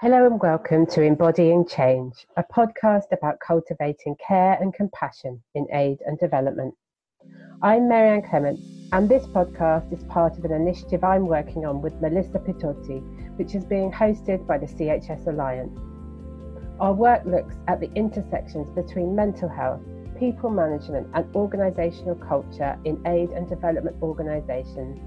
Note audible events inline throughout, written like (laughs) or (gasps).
Hello and welcome to Embodying Change, a podcast about cultivating care and compassion in aid and development. I'm Marianne Clement, and this podcast is part of an initiative I'm working on with Melissa Pitotti, which is being hosted by the CHS Alliance. Our work looks at the intersections between mental health, people management, and organisational culture in aid and development organisations.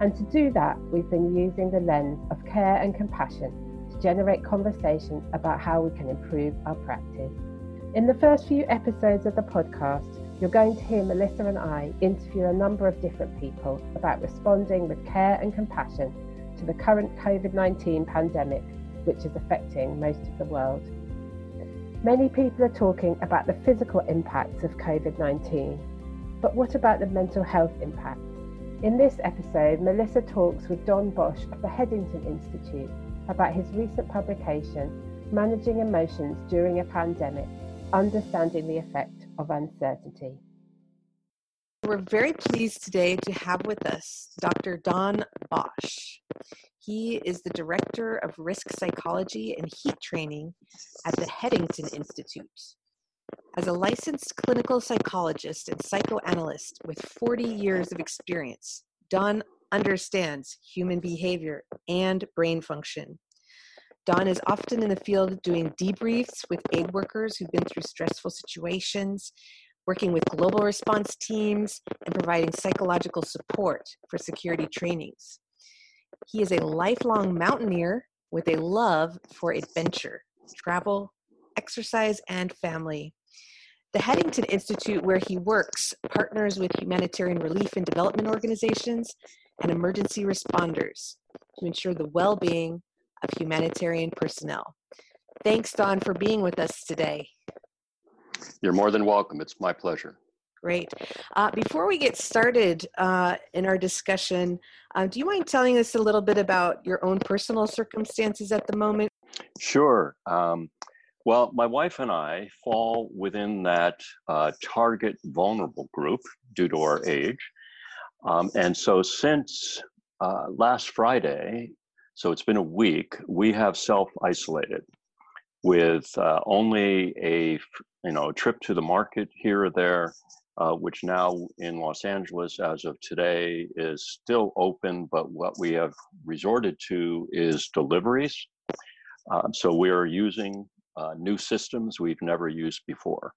And to do that, we've been using the lens of care and compassion generate conversation about how we can improve our practice. In the first few episodes of the podcast, you're going to hear Melissa and I interview a number of different people about responding with care and compassion to the current COVID 19 pandemic, which is affecting most of the world. Many people are talking about the physical impacts of COVID 19, but what about the mental health impacts? In this episode, Melissa talks with Don Bosch of the Headington Institute about his recent publication, Managing Emotions During a Pandemic Understanding the Effect of Uncertainty. We're very pleased today to have with us Dr. Don Bosch. He is the Director of Risk Psychology and HEAT Training at the Headington Institute. As a licensed clinical psychologist and psychoanalyst with 40 years of experience, Don understands human behavior and brain function. Don is often in the field doing debriefs with aid workers who've been through stressful situations, working with global response teams, and providing psychological support for security trainings. He is a lifelong mountaineer with a love for adventure, travel, exercise, and family. The Headington Institute, where he works, partners with humanitarian relief and development organizations and emergency responders to ensure the well being of humanitarian personnel. Thanks, Don, for being with us today. You're more than welcome. It's my pleasure. Great. Uh, before we get started uh, in our discussion, uh, do you mind telling us a little bit about your own personal circumstances at the moment? Sure. Um, well, my wife and I fall within that uh, target vulnerable group due to our age. Um, and so since uh, last Friday, so it's been a week, we have self-isolated with uh, only a you know trip to the market here or there, uh, which now in Los Angeles as of today is still open, but what we have resorted to is deliveries. Um, so we are using uh, new systems we've never used before.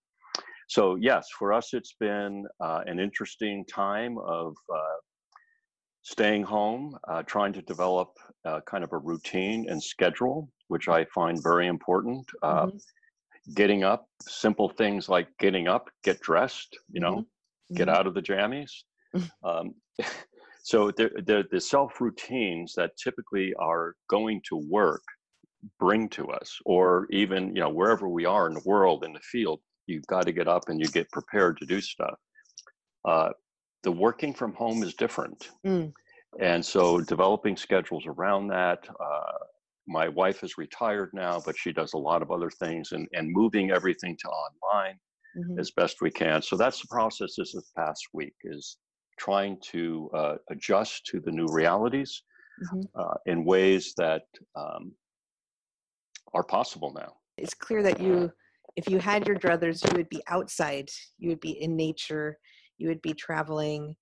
So yes, for us, it's been uh, an interesting time of uh, staying home, uh, trying to develop uh, kind of a routine and schedule, which I find very important. Uh, mm-hmm. Getting up, simple things like getting up, get dressed, you know, mm-hmm. get mm-hmm. out of the jammies. um, (laughs) so the, the, the self routines that typically are going to work bring to us, or even you know wherever we are in the world in the field, you've got to get up and you get prepared to do stuff. Uh, the working from home is different. Mm. And so developing schedules around that. Uh, my wife is retired now, but she does a lot of other things and, and moving everything to online mm-hmm. as best we can. So that's the process this past week is trying to uh, adjust to the new realities mm-hmm. uh, in ways that um, are possible now. It's clear that you if you had your druthers, you would be outside, you would be in nature, you would be traveling,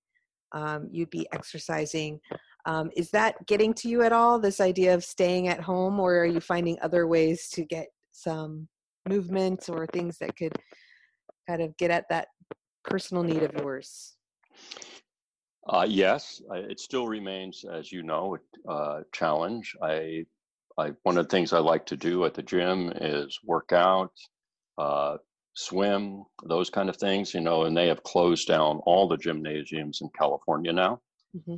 um, you'd be exercising. Um, is that getting to you at all, this idea of staying at home, or are you finding other ways to get some movement or things that could kind of get at that personal need of yours? Uh, yes, it still remains, as you know, a uh, challenge. I, I, one of the things I like to do at the gym is work out, uh, swim, those kind of things, you know, and they have closed down all the gymnasiums in California now. Mm-hmm.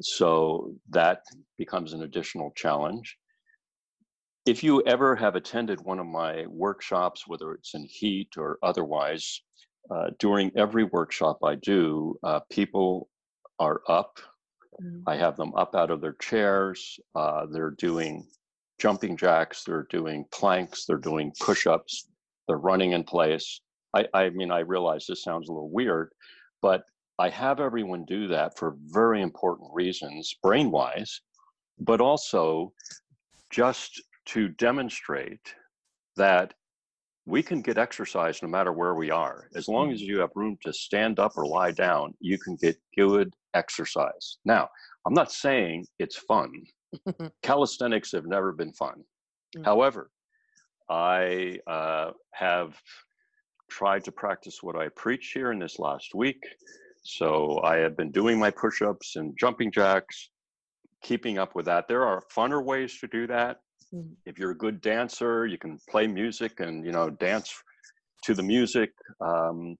So that becomes an additional challenge. If you ever have attended one of my workshops, whether it's in HEAT or otherwise, uh, during every workshop I do, uh, people are up. Mm-hmm. I have them up out of their chairs. Uh, they're doing jumping jacks, they're doing planks, they're doing push ups, they're running in place. I, I mean, I realize this sounds a little weird, but I have everyone do that for very important reasons, brain wise, but also just to demonstrate that we can get exercise no matter where we are. As long as you have room to stand up or lie down, you can get good exercise. Now, I'm not saying it's fun. (laughs) Calisthenics have never been fun. Mm. However, I uh, have tried to practice what I preach here in this last week. So I have been doing my push ups and jumping jacks, keeping up with that. There are funner ways to do that. Mm. If you're a good dancer, you can play music and you know dance to the music. Um,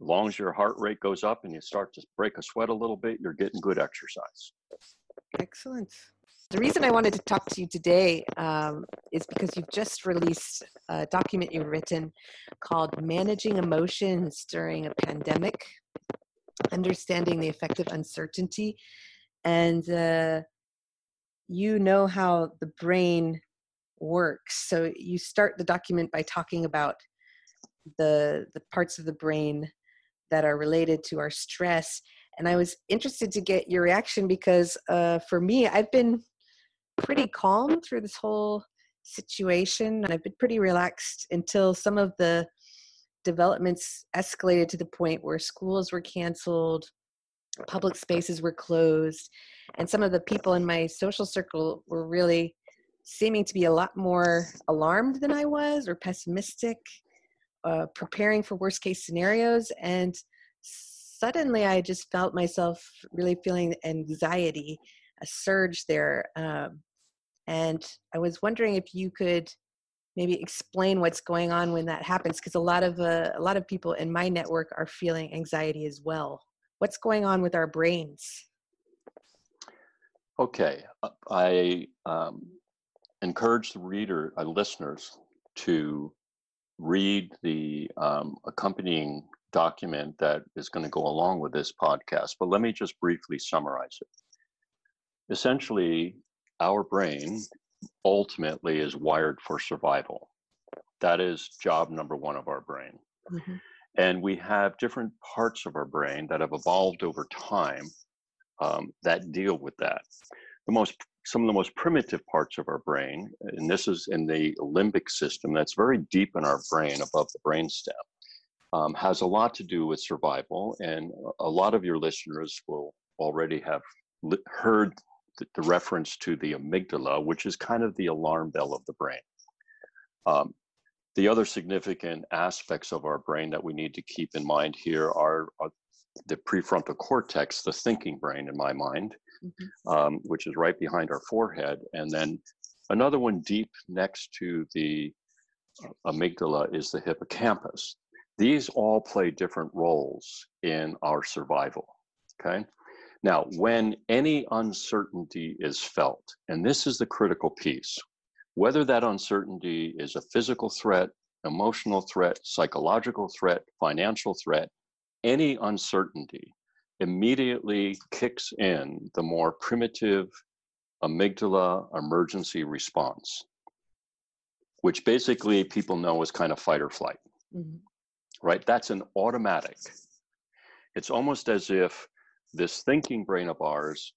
as long as your heart rate goes up and you start to break a sweat a little bit, you're getting good exercise. Excellent. The reason I wanted to talk to you today um, is because you've just released a document you've written called Managing Emotions During a Pandemic Understanding the Effect of Uncertainty. And uh, you know how the brain works. So you start the document by talking about the, the parts of the brain that are related to our stress. And I was interested to get your reaction because uh, for me, I've been pretty calm through this whole situation. I've been pretty relaxed until some of the developments escalated to the point where schools were canceled, public spaces were closed, and some of the people in my social circle were really seeming to be a lot more alarmed than I was or pessimistic, uh, preparing for worst case scenarios. And suddenly I just felt myself really feeling anxiety, a surge there. Um, and I was wondering if you could maybe explain what's going on when that happens, because a lot of uh, a lot of people in my network are feeling anxiety as well. What's going on with our brains? Okay, uh, I um, encourage the reader, uh, listeners, to read the um, accompanying document that is going to go along with this podcast. But let me just briefly summarize it. Essentially, our brain ultimately is wired for survival. That is job number one of our brain. Mm-hmm. And we have different parts of our brain that have evolved over time um, that deal with that. The most, some of the most primitive parts of our brain, and this is in the limbic system that's very deep in our brain above the brainstem, um, has a lot to do with survival. And a lot of your listeners will already have heard the, the, reference to the amygdala, which is kind of the alarm bell of the brain. Um, the other significant aspects of our brain that we need to keep in mind here are, are the prefrontal cortex, the thinking brain in my mind, mm-hmm. um, which is right behind our forehead. And then another one deep next to the uh, amygdala is the hippocampus. These all play different roles in our survival. Okay. Now, when any uncertainty is felt, and this is the critical piece, whether that uncertainty is a physical threat, emotional threat, psychological threat, financial threat, any uncertainty immediately kicks in the more primitive amygdala emergency response, which basically people know as kind of fight or flight, mm-hmm. right? That's an automatic. It's almost as if this thinking brain of ours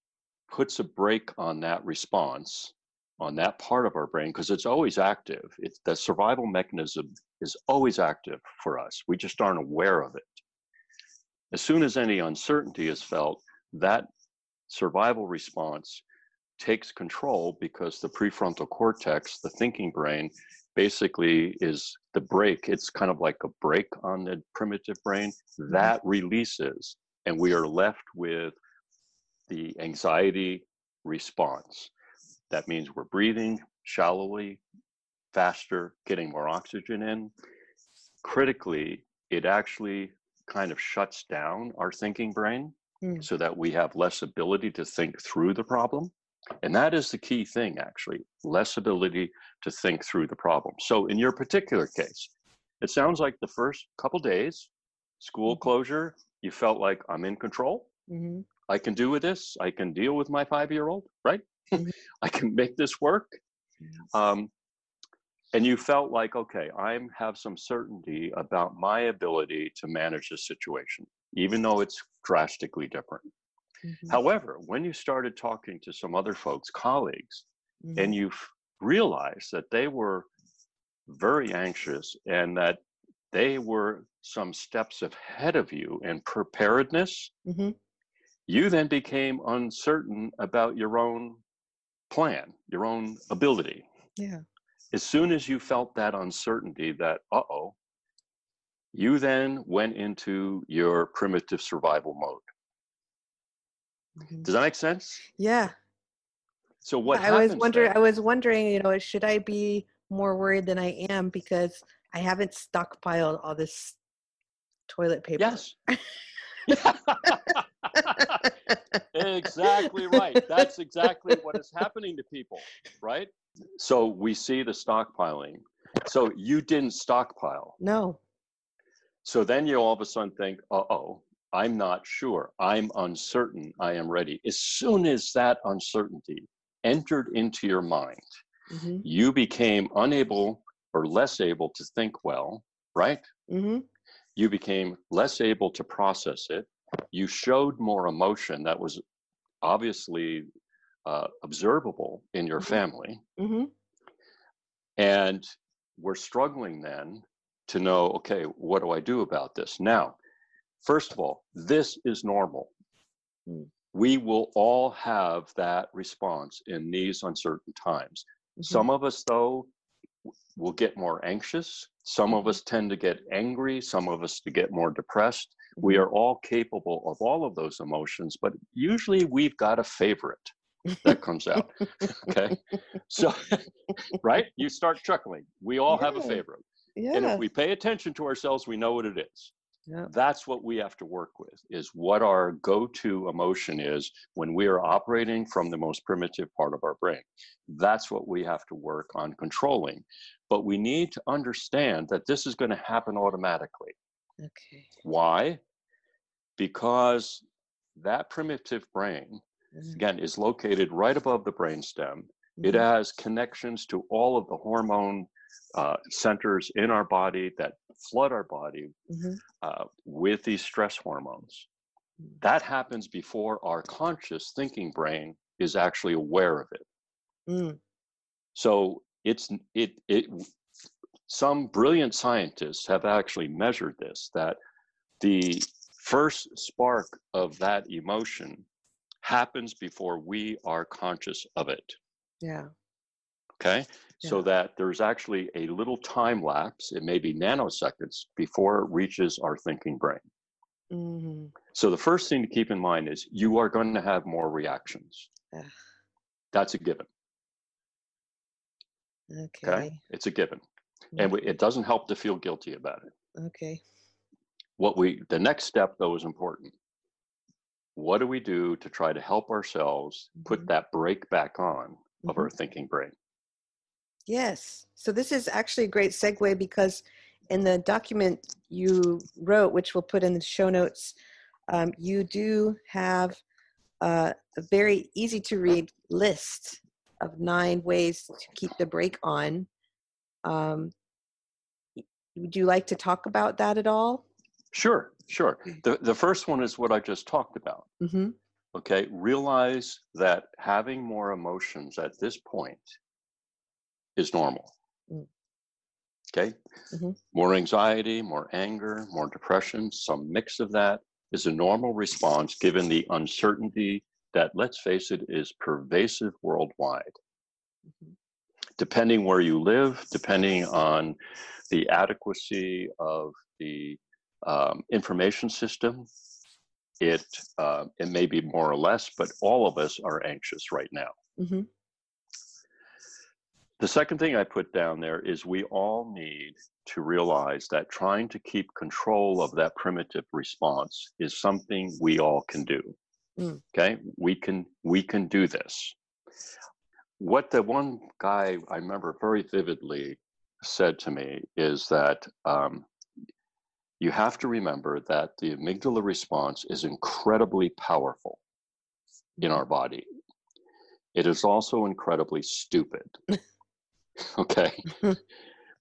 puts a brake on that response on that part of our brain because it's always active. It's the survival mechanism is always active for us. We just aren't aware of it. As soon as any uncertainty is felt that survival response takes control because the prefrontal cortex the thinking brain basically is the brake it's kind of like a brake on the primitive brain mm-hmm. that releases and we are left with the anxiety response. That means we're breathing shallowly, faster, getting more oxygen in. Critically, it actually kind of shuts down our thinking brain mm. so that we have less ability to think through the problem. And that is the key thing, actually less ability to think through the problem. So, in your particular case, it sounds like the first couple days, school mm-hmm. closure, you felt like I'm in control. Mm-hmm. I can do with this. I can deal with my five year old, right? Mm-hmm. (laughs) I can make this work. Um, and you felt like, okay, I have some certainty about my ability to manage this situation, even though it's drastically different. Mm-hmm. However, when you started talking to some other folks, colleagues, and mm-hmm. you realize that they were very anxious and that they were some steps ahead of you in preparedness, hmm you then became uncertain about your own plan, your own ability. Yeah. As soon as you felt that uncertainty, that, uh oh, you then went into your primitive survival mode. Mhm. Does that make sense? Yeah. So what I was wondering. I was wondering. You know, should I be more worried than I am because I haven't stockpiled all this toilet paper? Yes. (laughs) exactly right. That's exactly what is happening to people, right? So we see the stockpiling. So you didn't stockpile. No. So then you all of a sudden think, uh oh, I'm not sure. I'm uncertain. I am ready. As soon as that uncertainty entered into your mind, hmm you became unable or less able to think well, right? hmm you became less able to process it. You showed more emotion that was obviously uh, observable in your Mhm. family. hmm And we're struggling then to know okay, what do I do about this? Now, first of all, this is normal. Mm. We will all have that response in these uncertain times. Mm-hmm. Some of us, though, will get more anxious. Some of Mhm. us tend to get angry. Some of us to get more depressed. We Mhm. are all capable of all of those emotions, but usually we've got a favorite that comes out. (laughs) Okay. So, (laughs) right? You start chuckling. We all have a favorite. yeah. And if we pay attention to ourselves, we know what it is. That's what we have to work with is what our go-to emotion is when we are operating from the most primitive part of our brain. That's what we have to work on controlling. But we need to understand that this is going to happen automatically. Okay. Why? Because that primitive brain, Mhm. again, is located right above the brainstem. It Mhm. has connections to all of the hormone uh, centers in our body that flood our body Mhm. uh, with these stress hormones. Mm. That happens before our conscious thinking brain is actually aware of it. Mm. So it's it it some brilliant scientists have actually measured this that the first spark of that emotion happens before we are conscious of it Yeah. okay so that there's actually a little time lapse it may be nanoseconds before it reaches our thinking brain. Hmm so the first thing to keep in mind is you are going to have more reactions. Ugh. that's a given. Okay. okay. It's a given. And we, it doesn't help to feel guilty about it. Okay. what we the next step though is important. What do we do to try to help ourselves put Mhm. that break back on of our thinking brain Yes. So this is actually a great segue because in the document you wrote, which we'll put in the show notes, um, you do have uh, a very easy to read list of nine ways to keep the brake on. Um, would you like to talk about that at all? sure sure the, the first one is what i just talked about Mm-hmm. okay realize that having more emotions at this point is normal Mm. okay Mhm. more anxiety more anger more depression some mix of that is a normal response given the uncertainty that let's face it is pervasive worldwide Mhm. depending where you live depending on the adequacy of the um, information system it uh, it may be more or less, but all of us are anxious right now. Mm-hmm. The second thing I put down there is we all need to realize that trying to keep control of that primitive response is something we all can do. Mm. Okay, we can we can do this. What the one guy I remember very vividly said to me is that um, you have to remember that the amygdala response is incredibly powerful in our body. It is also incredibly stupid. (laughs) (laughs) okay?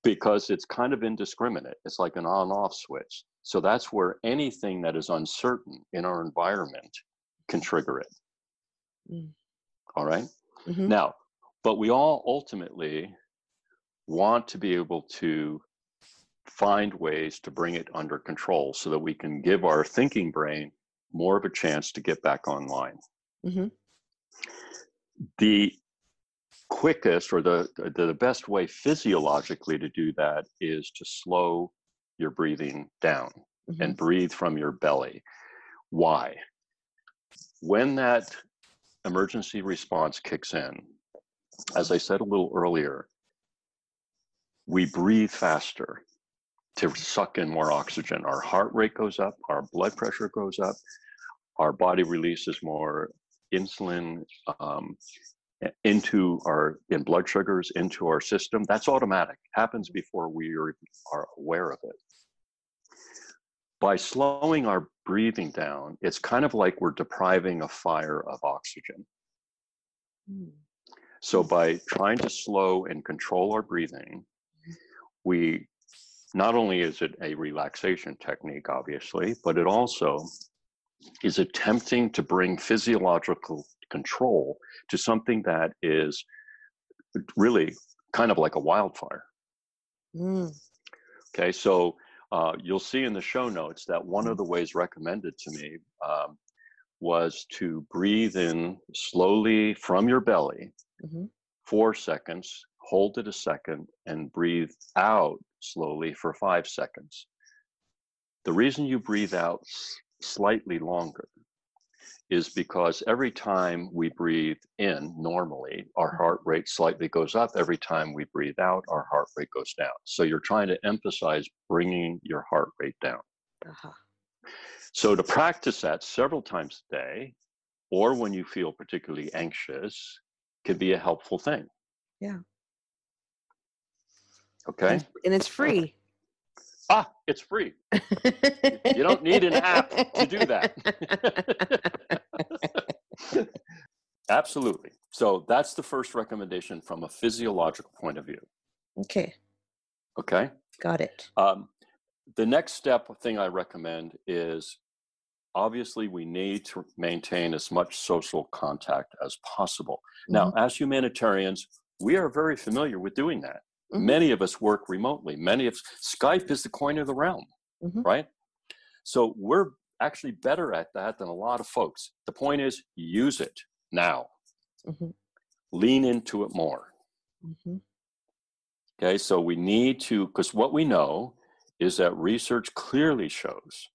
because it's kind of indiscriminate. It's like an on off switch. So that's where anything that is uncertain in our environment can trigger it. Mm. All right? Mhm. Now, but we all ultimately want to be able to find ways to bring it under control so that we can give our thinking brain more of a chance to get back online. Mm-hmm. The quickest or the, the, best way physiologically to do that is to slow your breathing down mm-hmm. and breathe from your belly. Why? When that emergency response kicks in, as I said a little earlier, we breathe faster to suck in more oxygen. Our heart rate goes up, our blood pressure goes up, our body releases more insulin um, into our in blood sugars into our system. That's automatic. Happens before we are, are aware of it. By slowing our breathing down, it's kind of like we're depriving a fire of oxygen. Mm. So by trying to slow and control our breathing, we not only is it a relaxation technique, obviously, but it also is attempting to bring physiological control to something that is really kind of like a wildfire. Mm. Okay, so uh, you'll see in the show notes that one of the ways recommended to me um, was to breathe in slowly from your belly, mm-hmm. four seconds, hold it a second, and breathe out slowly for five seconds. The reason you breathe out slightly longer is because every time we breathe in normally, our heart rate slightly goes up. Every time we breathe out, our heart rate goes down. So you're trying to emphasize bringing your heart rate down. Uh-huh. So to practice that several times a day, or when you feel particularly anxious, can be a helpful thing. Yeah. Okay. And it's free. Ah, it's free. you don't need an app to do that. (laughs) Absolutely. So that's the first recommendation from a physiological point of view. Okay. Okay. Got it. Um, the next step thing I recommend is obviously we need to maintain as much social contact as possible. Mm-hmm. Now, as humanitarians, we are very familiar with doing that. Mm-hmm. Many of us work remotely. Many of Skype is the coin of the realm, mm-hmm. right? So we're actually better at that than a lot of folks. The point is, use it now. Mm-hmm. Lean into it more. Mm-hmm. Okay, so we need to, because what we know is that research clearly shows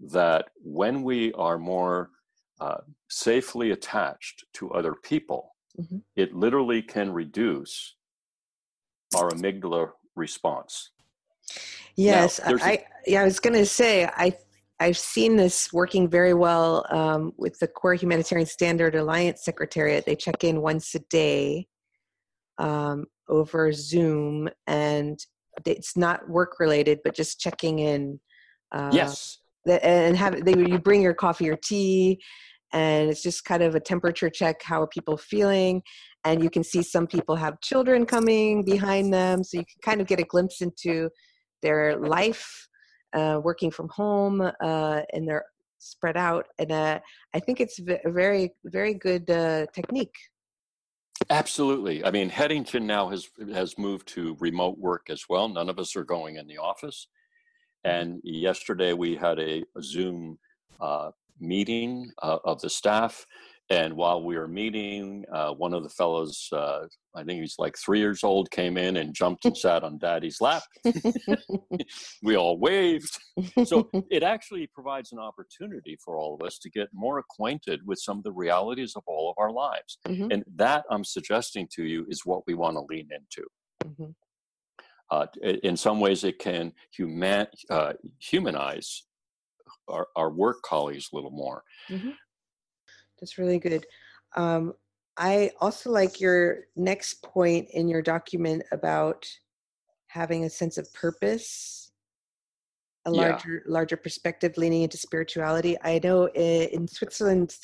that when we are more uh, safely attached to other people, mm-hmm. it literally can reduce our amygdala response. Yes, now, I, yeah, I was going to say I I've seen this working very well um, with the Core Humanitarian Standard Alliance Secretariat. They check in once a day um, over Zoom, and it's not work related, but just checking in. Uh, yes. And have they, you bring your coffee or tea, and it's just kind of a temperature check. How are people feeling? And you can see some people have children coming behind them so you can kind of get a glimpse into their life uh, working from home uh, and they're spread out and uh, i think it's a very very good uh, technique. Absolutely. I mean Headington now has has moved to remote work as well. None of us are going in the office. Mm-hmm. and yesterday we had a, a zoom uh, meeting uh, of the staff and while we were meeting, uh, one of the fellows, uh, I think he's like three years old, came in and jumped and sat on daddy's lap. (laughs) we all waved. So it actually provides an opportunity for all of us to get more acquainted with some of the realities of all of our lives. Mm-hmm. And that I'm suggesting to you is what we want to lean into. Mm-hmm. Uh, in some ways, it can human, uh, humanize our, our, work colleagues a little more. Mm-hmm. That's really good. Um, I also like your next point in your document about having a sense of purpose, a yeah. larger larger perspective, leaning into spirituality. I know in Switzerland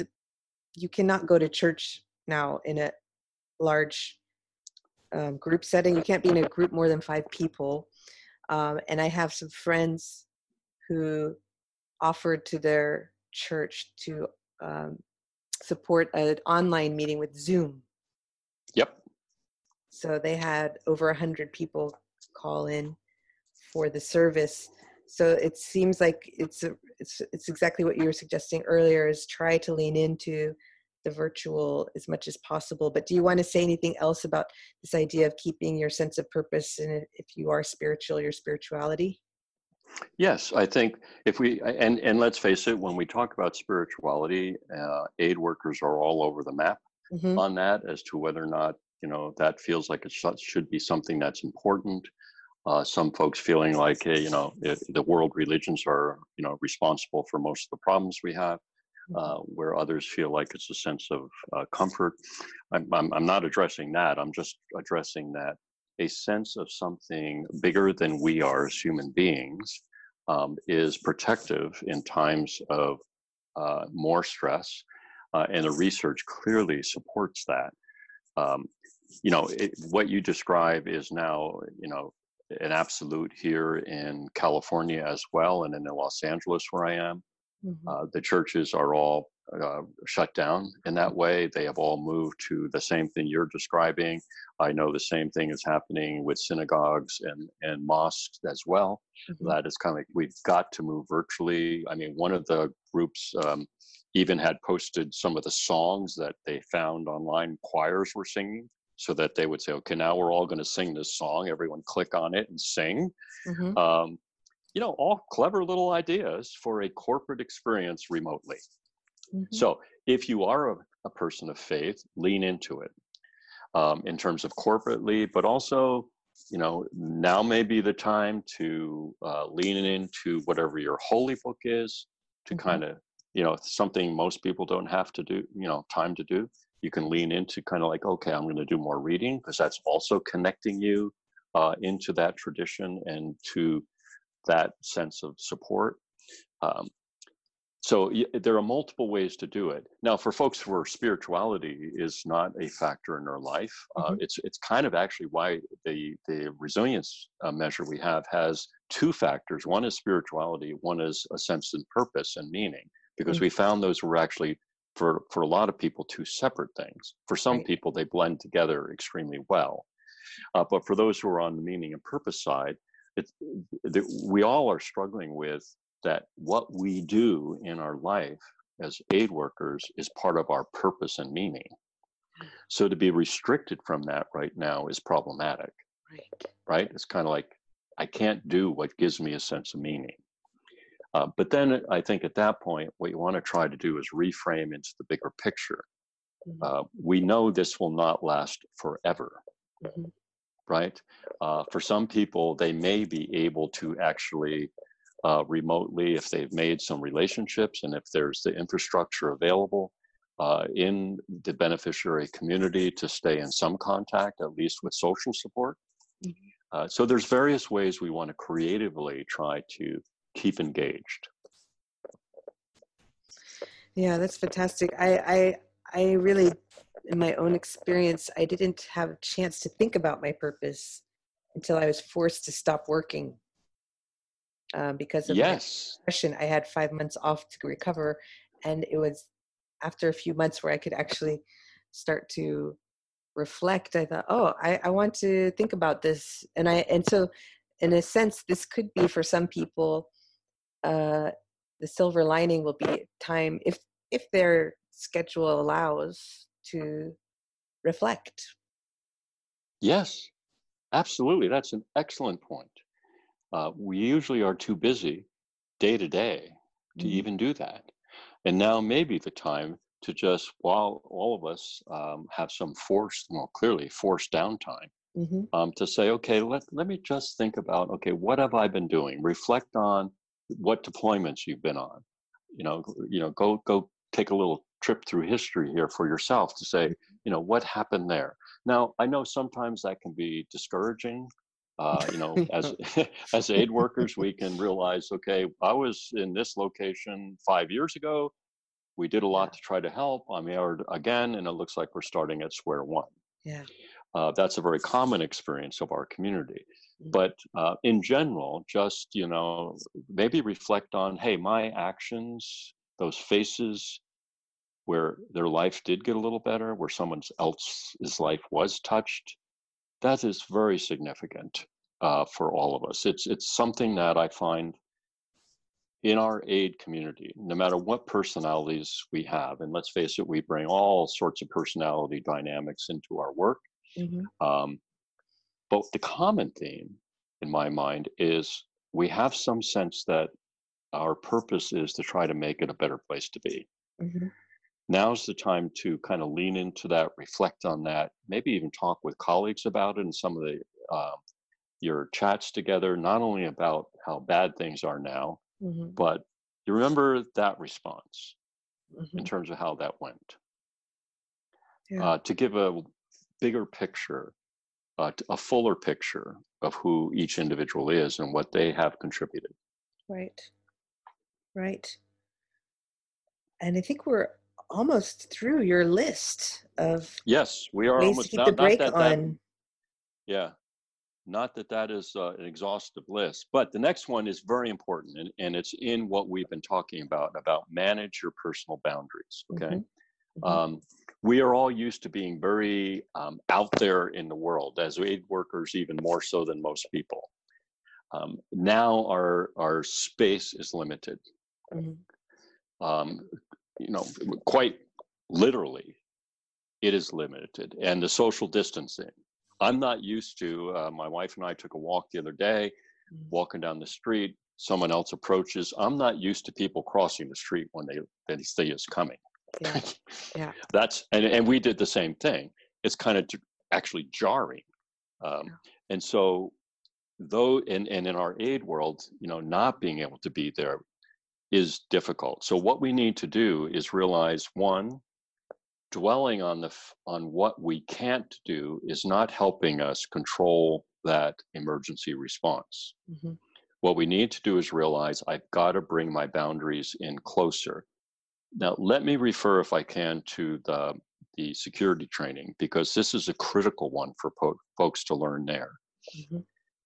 you cannot go to church now in a large um, group setting. You can't be in a group more than five people. Um, and I have some friends who offered to their church to um, support an online meeting with Zoom. Yep. So they had over 100 people call in for the service. So it seems like it's, a, it's, it's exactly what you were suggesting earlier is try to lean into the virtual as much as possible. But do you want to say anything else about this idea of keeping your sense of purpose and if you are spiritual, your spirituality? Yes, I think if we and and let's face it, when we talk about spirituality, uh, aid workers are all over the map mm-hmm. on that as to whether or not you know that feels like it should be something that's important. Uh, some folks feeling like hey, you know the world religions are you know responsible for most of the problems we have uh, where others feel like it's a sense of uh, comfort. I'm, I'm, I'm not addressing that. I'm just addressing that a sense of something bigger than we are as human beings um, is protective in times of uh, more stress. Uh, and the research clearly supports that. Um, you know, it, what you describe is now, you know, an absolute here in California as well, and in Los Angeles where I am. Mm-hmm. Uh, the churches are all uh, shut down in that way. They have all moved to the same thing you're describing. I know the same thing is happening with synagogues and, and mosques as well. Mm-hmm. That is kind of like we've got to move virtually. I mean, one of the groups um, even had posted some of the songs that they found online choirs were singing so that they would say, okay, now we're all going to sing this song. Everyone click on it and sing. Mm-hmm. Um, you know, all clever little ideas for a corporate experience remotely. Mm-hmm. So if you are a, a, person of faith, lean into it um, in terms of corporately, but also, you know, now may be the time to uh, lean into whatever your holy book is to mm-hmm. kind of, you know, something most people don't have to do, you know, time to do. You can lean into kind of like, okay, I'm going to do more reading because that's also connecting you uh, into that tradition and to that sense of support. Um, so there are multiple ways to do it. Now, for folks where spirituality is not a factor in their life, uh, mm-hmm. uh, it's it's kind of actually why the the resilience uh, measure we have has two factors. One is spirituality. One is a sense of purpose and meaning. Because mm-hmm. we found those were actually for for a lot of people two separate things. For some right. people, they blend together extremely well. Uh, but for those who are on the meaning and purpose side, it's, we all are struggling with that what we do in our life as aid workers is part of our purpose and meaning. So to be restricted from that right now is problematic. Right. Right? It's kind of like I can't do what gives me a sense of meaning. Uh, but then I think at that point, what you want to try to do is reframe into the bigger picture. Mm-hmm. Uh, we know this will not last forever. Mm-hmm right? Uh, for some people, they may be able to actually uh, remotely, if they've made some relationships and if there's the infrastructure available uh, in the beneficiary community to stay in some contact, at least with social support. Mm-hmm. Uh, so there's various ways we want to creatively try to keep engaged. Yeah, that's fantastic. I I, I really in my own experience, I didn't have a chance to think about my purpose until I was forced to stop working um, because of yes. depression. I had five months off to recover, and it was after a few months where I could actually start to reflect. I thought, oh, I, I want to think about this, and I and so in a sense, this could be for some people. Uh, the silver lining will be time if if their schedule allows to reflect. Yes, absolutely. That's an excellent point. Uh, we usually are too busy day to day to mm-hmm. even do that. And now may be the time to just, while all of us um, have some forced, well, clearly forced downtime, mm-hmm. um, to say, okay, let, let me just think about, okay, what have I been doing? Reflect on what deployments you've been on. You know, you know, go go take a little trip through history here for yourself to say, you know, what happened there. Now, I know sometimes that can be discouraging. Uh, you know, (laughs) as (laughs) as aid workers, we can realize, okay, I was in this location five years ago. We did a lot to try to help. I'm here again, and it looks like we're starting at square one. Yeah, uh, that's a very common experience of our community. Mm. But uh, in general, just you know, maybe reflect on, hey, my actions, those faces, where their life did get a little better, where someone else's life was touched, that is very significant uh, for all of us. It's it's something that I find in our aid community, no matter what personalities we have, and let's face it, we bring all sorts of personality dynamics into our work. Mm-hmm. Um, but the common theme, in my mind, is we have some sense that our purpose is to try to make it a better place to be. Mm-hmm. Now's the time to kind of lean into that, reflect on that, maybe even talk with colleagues about it and some of the uh, your chats together, not only about how bad things are now, mm-hmm. but you remember that response mm-hmm. in terms of how that went. Yeah. Uh, to give a bigger picture, uh, a fuller picture of who each individual is and what they have contributed. Right. Right. And I think we're almost through your list of yes, we are almost to not, the break that, on. That, yeah, not that that is uh, an exhaustive list, but the next one is very important, and, and it's in what we've been talking about about manage your personal boundaries. Okay. Mm-hmm. Mm-hmm. Um, we are all used to being very um, out there in the world as aid workers, even more so than most people. Um, now our our space is limited. Mm-hmm. Um, you know, quite literally, it is limited, and the social distancing. I'm not used to. Uh, my wife and I took a walk the other day, mm-hmm. walking down the street. Someone else approaches. I'm not used to people crossing the street when they they see us coming. Yeah, (laughs) yeah. That's and and we did the same thing. It's kind of actually jarring, um, yeah. and so though and and in our aid world, you know, not being able to be there is difficult. So what we need to do is realize one, dwelling on the on what we can't do is not helping us control that emergency response. Mm-hmm. What we need to do is realize I've got to bring my boundaries in closer. Now, let me refer, if I can, to the the security training because this is a critical one for po- folks to learn there. Mm-hmm.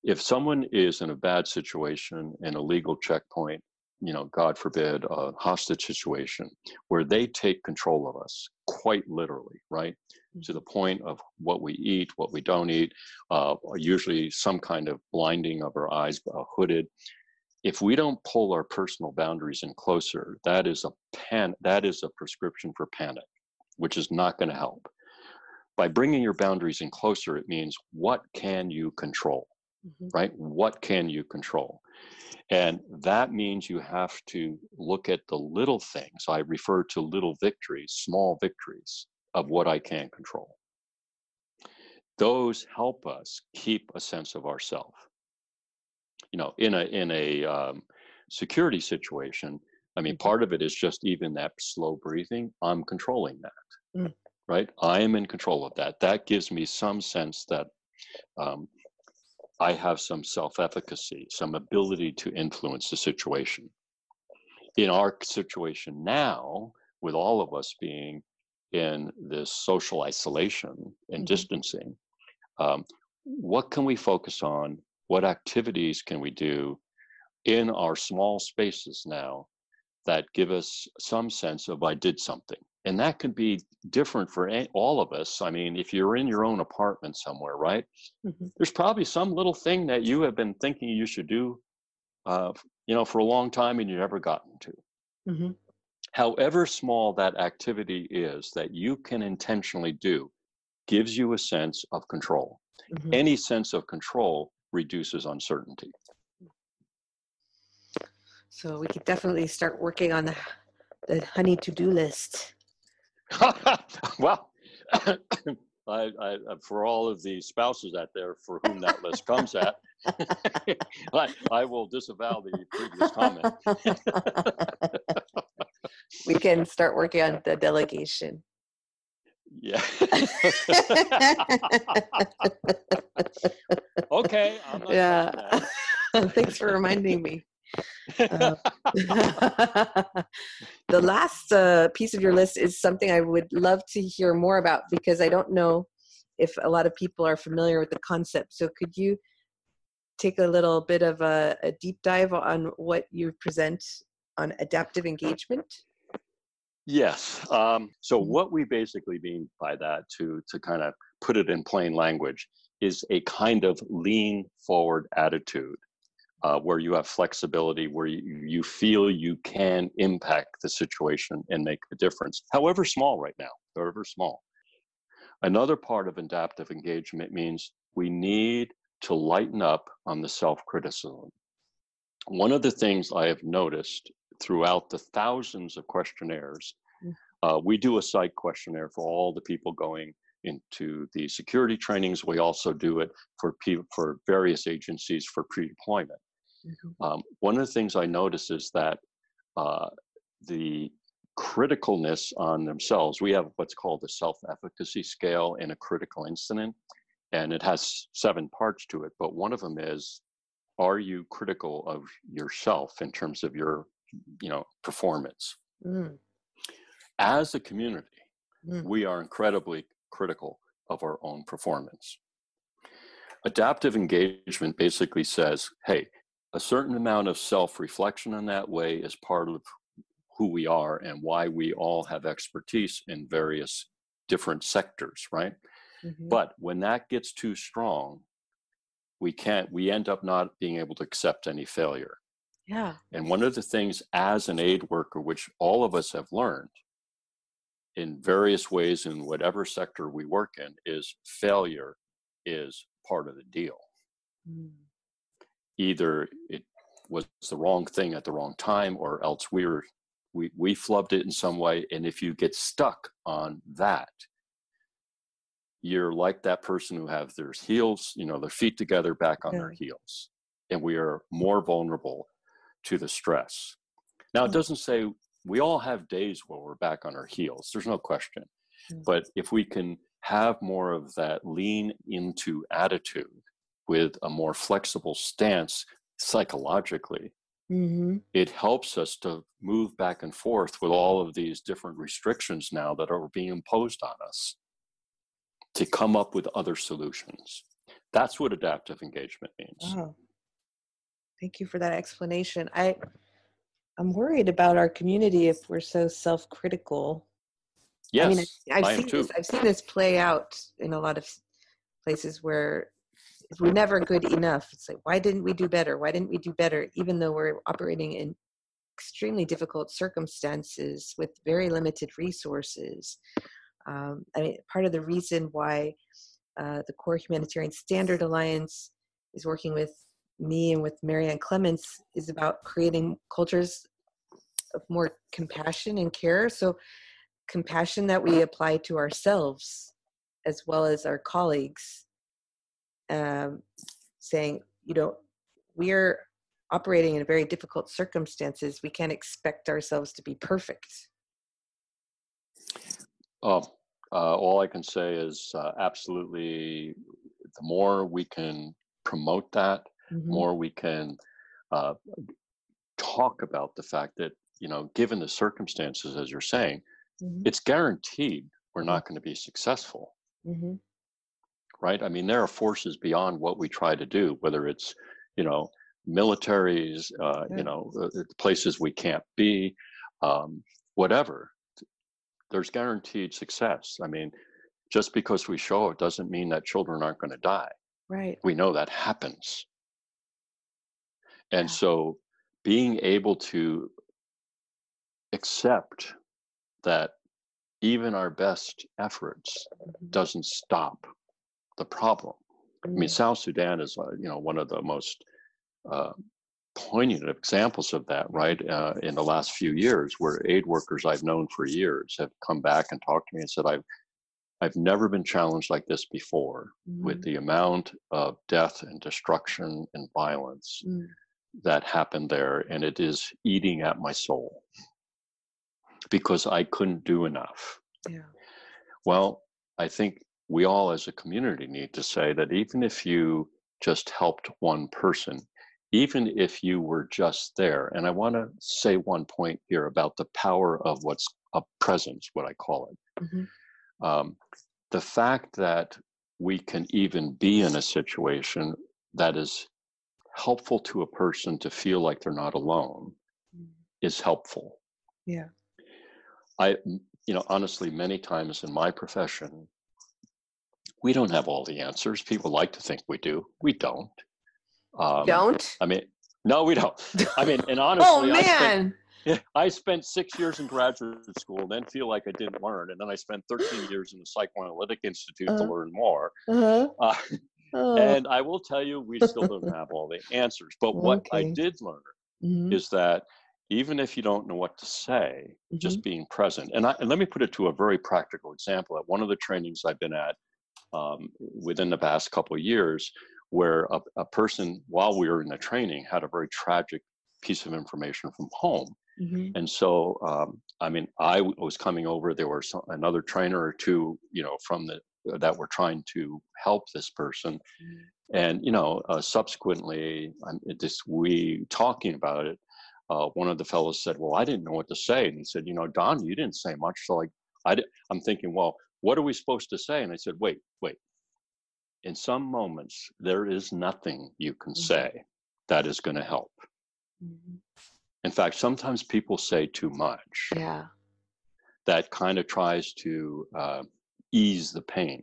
If someone is in a bad situation in a legal checkpoint you know, God forbid, a hostage situation where they take control of us quite literally, right? Mm-hmm. To the point of what we eat, what we don't eat, uh, usually some kind of blinding of our eyes, uh, hooded. If we don't pull our personal boundaries in closer, that is a pan. That is a prescription for panic, which is not going to help. By bringing your boundaries in closer, it means what can you control, mm-hmm. right? What can you control? And that means you have to look at the little things. I refer to little victories, small victories of what I can control. Those help us keep a sense of ourself. You know, in a in a um, security situation, I mean, mm-hmm. part of it is just even that slow breathing. I'm controlling that, mm. right? I am in control of that. That gives me some sense that um, I have some self efficacy, some ability to influence the situation. In our situation now, with all of us being in this social isolation and mm-hmm. distancing, um, what can we focus on? What activities can we do in our small spaces now that give us some sense of I did something? And that could be different for all of us i mean if you're in your own apartment somewhere right mm-hmm. there's probably some little thing that you have been thinking you should do uh, you know for a long time and you've never gotten to mm-hmm. however small that activity is that you can intentionally do gives you a sense of control mm-hmm. any sense of control reduces uncertainty so we could definitely start working on the, the honey to-do list (laughs) well, (coughs) I, I, for all of the spouses out there for whom that list comes at, (laughs) I, I will disavow the previous comment. (laughs) we can start working on the delegation. Yeah. okay. yeah. Thanks for reminding me. Uh, (laughs) the last uh, piece of your list is something I would love to hear more about because I don't know if a lot of people are familiar with the concept. So, could you take a little bit of a, a deep dive on what you present on adaptive engagement? Yes. Um, so, mm-hmm. what we basically mean by that, to to kind of put it in plain language, is a kind of lean forward attitude uh, where you have flexibility, where you, you feel you can impact the situation and make a difference, however small right now, however small. Another part of adaptive engagement means we need to lighten up on the self criticism. One of the things I have noticed throughout the thousands of questionnaires, mm. uh, we do a psych questionnaire for all the people going into the security trainings. We also do it for people, for various agencies for pre-deployment. Mm-hmm. Um, one of the things I notice is that uh, the criticalness on themselves. We have what's called a self-efficacy scale in a critical incident, and it has seven parts to it. But one of them is, are you critical of yourself in terms of your, you know, performance? Mm. As a community, mm. we are incredibly critical of our own performance. Adaptive engagement basically says, hey, a certain amount of self reflection in that way is part of who we are and why we all have expertise in various different sectors, right? Mm-hmm. But when that gets too strong, we can't, we end up not being able to accept any failure. Yeah. And one of the things as an aid worker, which all of us have learned, in various ways in whatever sector we work in is failure is part of the deal. Mm. Either it was the wrong thing at the wrong time or else we were we, we flubbed it in some way. And if you get stuck on that, you're like that person who have their heels, you know, their feet together back on yeah. their heels. And we are more vulnerable to the stress. Now, it doesn't say we all have days where we're back on our heels. There's no question. But if we can have more of that lean into attitude with a more flexible stance psychologically, mm-hmm. it helps us to move back and forth with all of these different restrictions now that are being imposed on us to come up with other solutions. That's what adaptive engagement means. Oh. Thank you for that explanation. I I'm worried about our community if we're so self-critical. Yes, I mean, I've I seen this. I've seen this play out in a lot of places where we're never good enough, it's like, why didn't we do better? Why didn't we do better? Even though we're operating in extremely difficult circumstances with very limited resources. Um, I mean, part of the reason why uh, the Core Humanitarian Standard Alliance is working with me and with Marianne Clements is about creating cultures of more compassion and care. So, compassion that we apply to ourselves as well as our colleagues, um, saying, you know, we're operating in very difficult circumstances. We can't expect ourselves to be perfect. Oh, uh, all I can say is uh, absolutely the more we can promote that, mm-hmm. more we can uh, talk about the fact that you know given the circumstances as you're saying mm-hmm. it's guaranteed we're mm-hmm. not going to be successful mm-hmm. Right? I mean there are forces beyond what we try to do whether it's you know militaries uh, yeah. you know places we can't be um, whatever. There's guaranteed success. I mean just because we show it doesn't mean that children aren't going to die. Right. We know that happens. And yeah. so being able to accept that even our best efforts mm-hmm. doesn't stop the problem. Mm-hmm. I mean, mm. South Sudan is, uh, you know, one of the most uh, poignant examples of that, right? Uh, in the last few years, where aid workers I've known for years have come back and talked to me and said, "I've I've never been challenged like this before, mm-hmm. with the amount of death and destruction and violence." Mm that happened there, and it is eating at my soul because I couldn't do enough. Yeah. Well, I think we all as a community need to say that even if you just helped one person, even if you were just there, and I want to say one point here about the power of what's a presence, what I call it. Mm-hmm. Um, the fact that we can even be in a situation that is helpful to a person to feel like they're not alone mm. is helpful. Yeah. I, you know, honestly, many times in my profession, we don't have all the answers. People like to think we do. We don't. Um, don't? I mean, no, we don't. I mean, and (laughs) honestly, oh man. I spent, (laughs) I spent six years in graduate school, then feel like I didn't learn, and then I spent 13 (gasps) years in the Psychoanalytic Institute uh, to uh-huh. learn more. Uh-huh. Uh, oh. (laughs) And I will tell you, we still don't have all the answers. But what okay. I did learn mm-hmm. is that even if you don't know what to say, mm-hmm. just being present. And, I, and let me put it to a very practical example. At one of the trainings I've been at um, within the past couple of years, where a, a person, while we were in the training, had a very tragic piece of information from home Mm-hmm. And so, um, I mean, I was coming over. There was another trainer or two, you know, from the that were trying to help this person. Mm-hmm. And you know, uh, subsequently, I'm just we talking about it. Uh, one of the fellows said, "Well, I didn't know what to say," and he said, "You know, Don, you didn't say much." So like, I, I'm thinking, well, what are we supposed to say? And I said, "Wait, wait. In some moments, there is nothing you can mm-hmm. say that is going to help." Mm-hmm. In fact, sometimes people say too much. Yeah. That kind of tries to uh, ease the pain.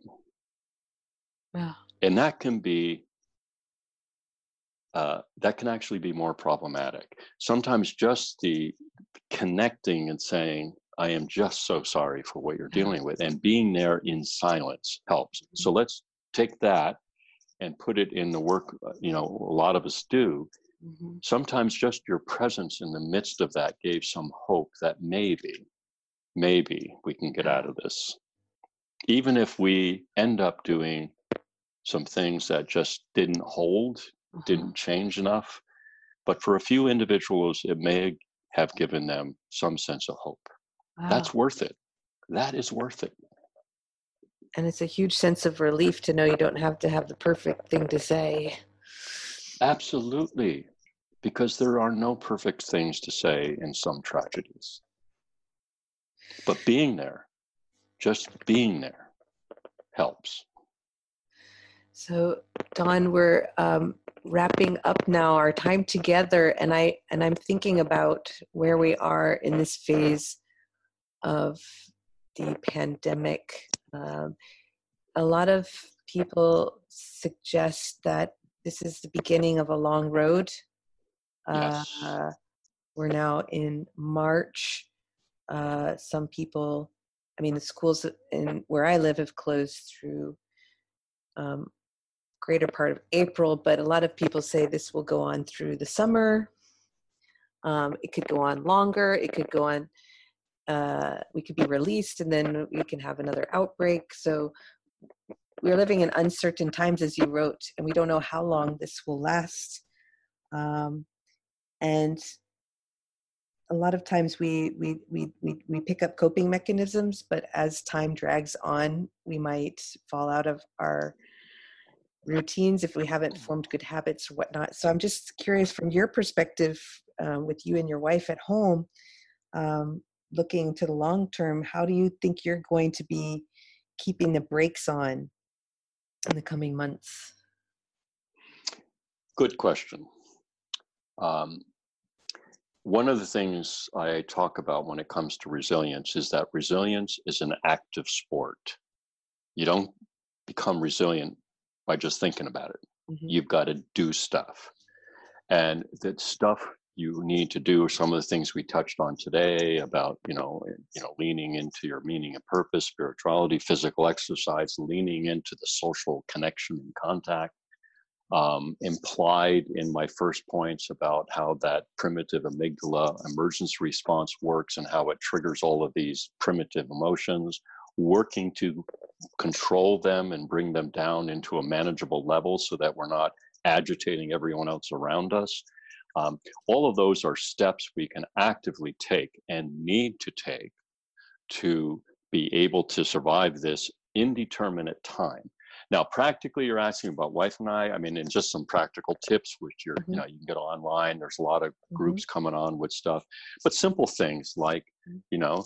Yeah. And that can be uh, that can actually be more problematic. Sometimes just the connecting and saying, I am just so sorry for what you're dealing with, and being there in silence helps. So mm-hmm. let's take that and put it in the work, uh, you know, a lot of us do Mm-hmm. Sometimes just your presence in the midst of that gave some hope that maybe, maybe we can get out of this. Even if we end up doing some things that just didn't hold, uh-huh. didn't change enough, but for a few individuals, it may have given them some sense of hope. Wow. That's worth it. That is worth it. And it's a huge sense of relief to know you don't have to have the perfect thing to say. Absolutely because there are no perfect things to say in some tragedies. But being there, just being there, helps. So, Don, we're um, wrapping up now our time together, and I and I'm thinking about where we are in this phase of the pandemic. Um, a lot of people suggest that this is the beginning of a long road Yes. Uh, we're now in March. Uh, some people, I mean, the schools in where I live have closed through um, greater part of April, but a lot of people say this will go on through the summer. Um, it could go on longer. It could go on. Uh, we could be released, and then we can have another outbreak. So we're living in uncertain times, as you wrote, and we don't know how long this will last. Um, and a lot of times we, we we we we pick up coping mechanisms but as time drags on we might fall out of our routines if we haven't formed good habits or whatnot so i'm just curious from your perspective um, with you and your wife at home um, looking to the long term how do you think you're going to be keeping the brakes on in the coming months good question um, one of the things I talk about when it comes to resilience is that resilience is an active sport. You don't become resilient by just thinking about it. Mm-hmm. You've got to do stuff. And that stuff you need to do some of the things we touched on today about you know you know leaning into your meaning and purpose spirituality physical exercise leaning into the social connection and contact um, implied in my first points about how that primitive amygdala emergency response works and how it triggers all of these primitive emotions, working to control them and bring them down into a manageable level so that we're not agitating everyone else around us. Um, all of those are steps we can actively take and need to take to be able to survive this indeterminate time. Now, practically, you're asking about wife and I. I mean, and just some practical tips, which you're, mm-hmm. you know, you can get online. There's a lot of mm-hmm. groups coming on with stuff, but simple things like, mm-hmm. you know,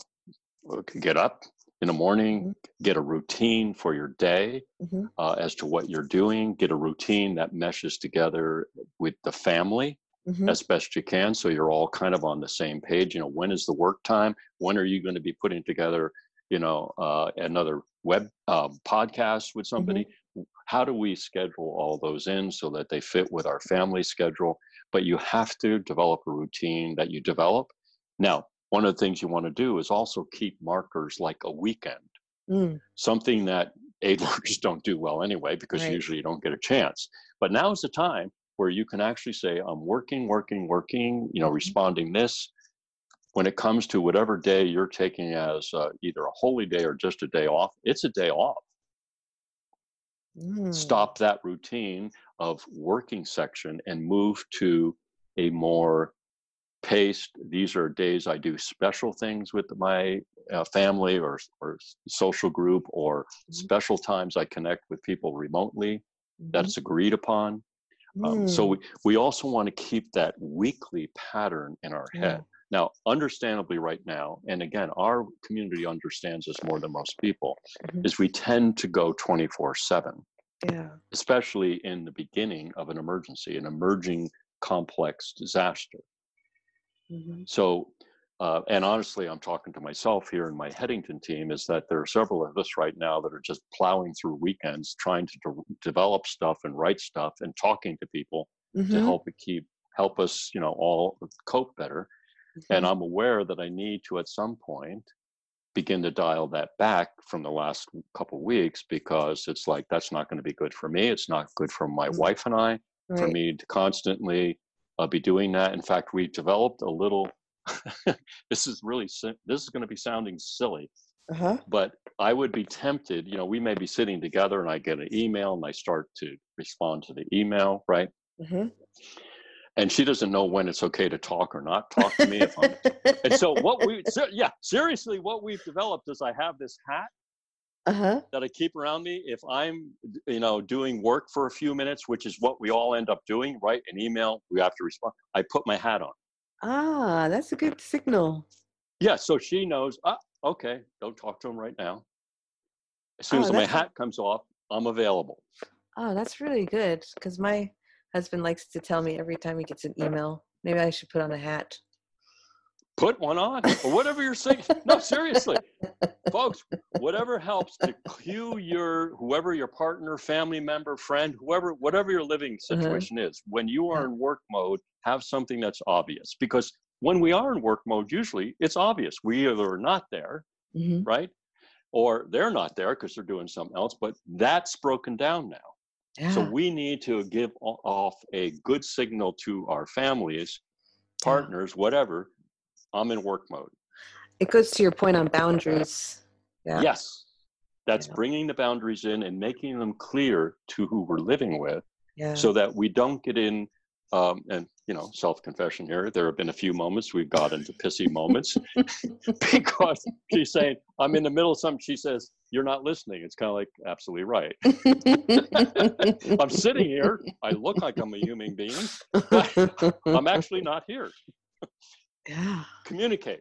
get up in the morning, mm-hmm. get a routine for your day mm-hmm. uh, as to what you're doing. Get a routine that meshes together with the family. As best you can, so you're all kind of on the same page. You know, when is the work time? When are you going to be putting together you know, uh, another web um, podcast with somebody. Mm-hmm. How do we schedule all those in so that they fit with our family schedule? But you have to develop a routine that you develop. Now, one of the things you want to do is also keep markers like a weekend, mm. something that aid (laughs) workers don't do well anyway, because right. usually you don't get a chance. But now is the time where you can actually say, I'm working, working, working, you know, mm-hmm. responding this. When it comes to whatever day you're taking as uh, either a holy day or just a day off, it's a day off. Mm. Stop that routine of working section and move to a more paced. These are days I do special things with my uh, family or, or social group, or mm-hmm. special times I connect with people remotely. Mm-hmm. That's agreed upon. Um, so mm. we, we also want to keep that weekly pattern in our head. Now, understandably, right now, and again, our community understands this more than most people, mm-hmm. is we tend to go 24 7. Yeah. Especially in the beginning of an emergency, an emerging complex disaster. Mm-hmm. So, uh, and honestly, I'm talking to myself here in my Headington team, is that there are several of us right now that are just plowing through weekends trying to de- develop stuff and write stuff and talking to people mm-hmm. to help keep help us, you know, all cope better. Mm-hmm. And I'm aware that I need to at some point begin to dial that back from the last couple weeks because it's like that's not going to be good for me. It's not good for my mm-hmm. wife and I. Right. For me to constantly uh, be doing that. In fact, we developed a little. (laughs) this is really this is going to be sounding silly, uh-huh. but I would be tempted. You know, we may be sitting together, and I get an email, and I start to respond to the email, right? Mm-hmm. And she doesn't know when it's okay to talk or not talk to me. If I'm, and so what we, yeah, seriously, what we've developed is I have this hat uh-huh. that I keep around me. If I'm, you know, doing work for a few minutes, which is what we all end up doing, right? An email, we have to respond. I put my hat on. Ah, that's a good signal. Yeah, so she knows. Ah, okay, don't talk to him right now. As soon oh, as my hat comes off, I'm available. Oh, that's really good because my husband likes to tell me every time he gets an email. Maybe I should put on a hat put one on or whatever you're saying. no, seriously, folks, whatever helps to cue your whoever your partner, family member, friend, whoever, whatever your living mm-hmm. situation mm-hmm. is. When you are in work mode, have something that's obvious because when we are in work mode, usually it's obvious. We either are not there, mm-hmm. right? Or they're not there because they're doing something else, but that's broken down now. Yeah. So we need to give off a good signal to our families, partners, yeah. whatever, I'm in work mode. It goes to your point on boundaries. Yeah. Yes. That's yeah. bringing the boundaries in and making them clear to who we're living with yeah. so that we don't get in um, and you know self-confession here there have been a few moments we've got into pissy moments (laughs) because she's saying i'm in the middle of something she says you're not listening it's kind of like absolutely right (laughs) i'm sitting here i look like i'm a human being but (laughs) i'm actually not here yeah. communicate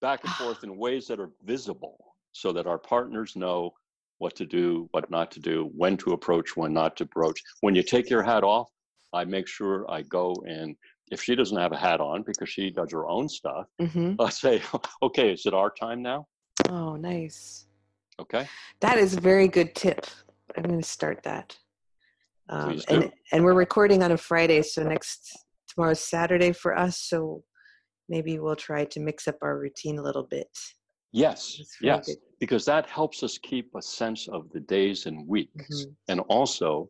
back and forth in ways that are visible so that our partners know what to do, what not to do, when to approach, when not to approach. When you take your hat off, I make sure I go and if she doesn't have a hat on because she does her own stuff, mm-hmm. (laughs) I say, okay, is it our time now? Oh, nice. Okay. That is a very good tip. I'm going to start that. Um, and, and we're recording on a Friday, so next tomorrow's Saturday for us. So maybe we'll try to mix up our routine a little bit. Yes, yes, good. because that helps us keep a sense of the days and weeks. Mm-hmm. And also,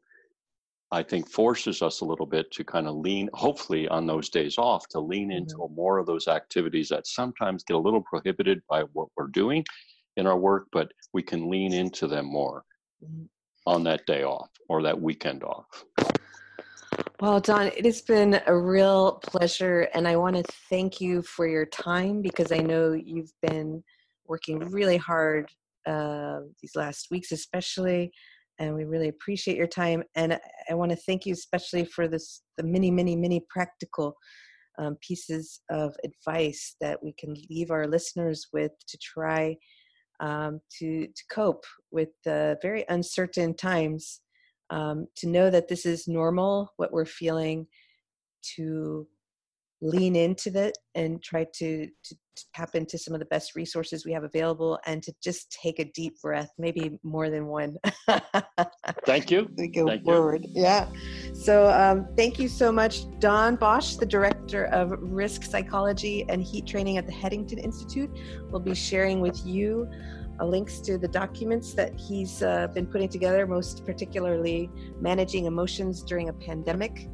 I think forces us a little bit to kind of lean, hopefully, on those days off, to lean mm-hmm. into more of those activities that sometimes get a little prohibited by what we're doing in our work, but we can lean into them more mm-hmm. on that day off or that weekend off. Well, Don, it has been a real pleasure, and I want to thank you for your time because I know you've been working really hard uh, these last weeks, especially, and we really appreciate your time. And I want to thank you especially for this the many, many, many practical um, pieces of advice that we can leave our listeners with to try um, to to cope with the very uncertain times um, to know that this is normal, what we're feeling, to lean into that and try to, to, to, tap into some of the best resources we have available and to just take a deep breath, maybe more than one. thank you. We (laughs) go thank forward. You. Yeah. So um, thank you so much, Don Bosch, the Director of Risk Psychology and HEAT Training at the Headington Institute. will be sharing with you links to the documents that he's uh, been putting together, most particularly Managing Emotions During a Pandemic,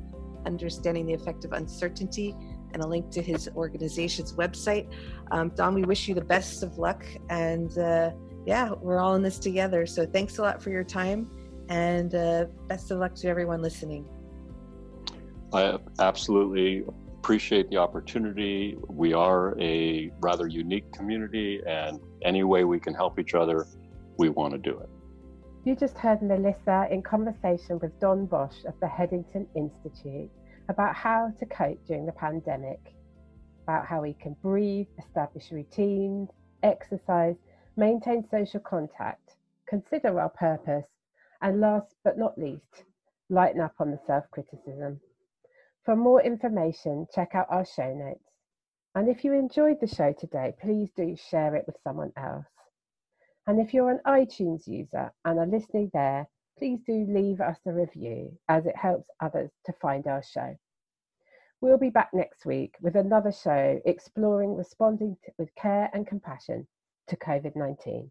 Understanding the Effect of Uncertainty, and a link to his organization's website. Um, Don, we wish you the best of luck. And uh, yeah, we're all in this together. So thanks a lot for your time and uh, best of luck to everyone listening. I absolutely appreciate the opportunity. We are a rather unique community, and any way we can help each other, we want to do it. You just heard Melissa in conversation with Don Bosch of the Headington Institute about how to cope during the pandemic, about how we can breathe, establish routines, exercise, maintain social contact, consider our purpose, and last but not least, lighten up on the self criticism. For more information, check out our show notes. And if you enjoyed the show today, please do share it with someone else. And if you're an iTunes user and are listening there, please do leave us a review as it helps others to find our show. We'll be back next week with another show exploring responding to, with care and compassion to COVID 19.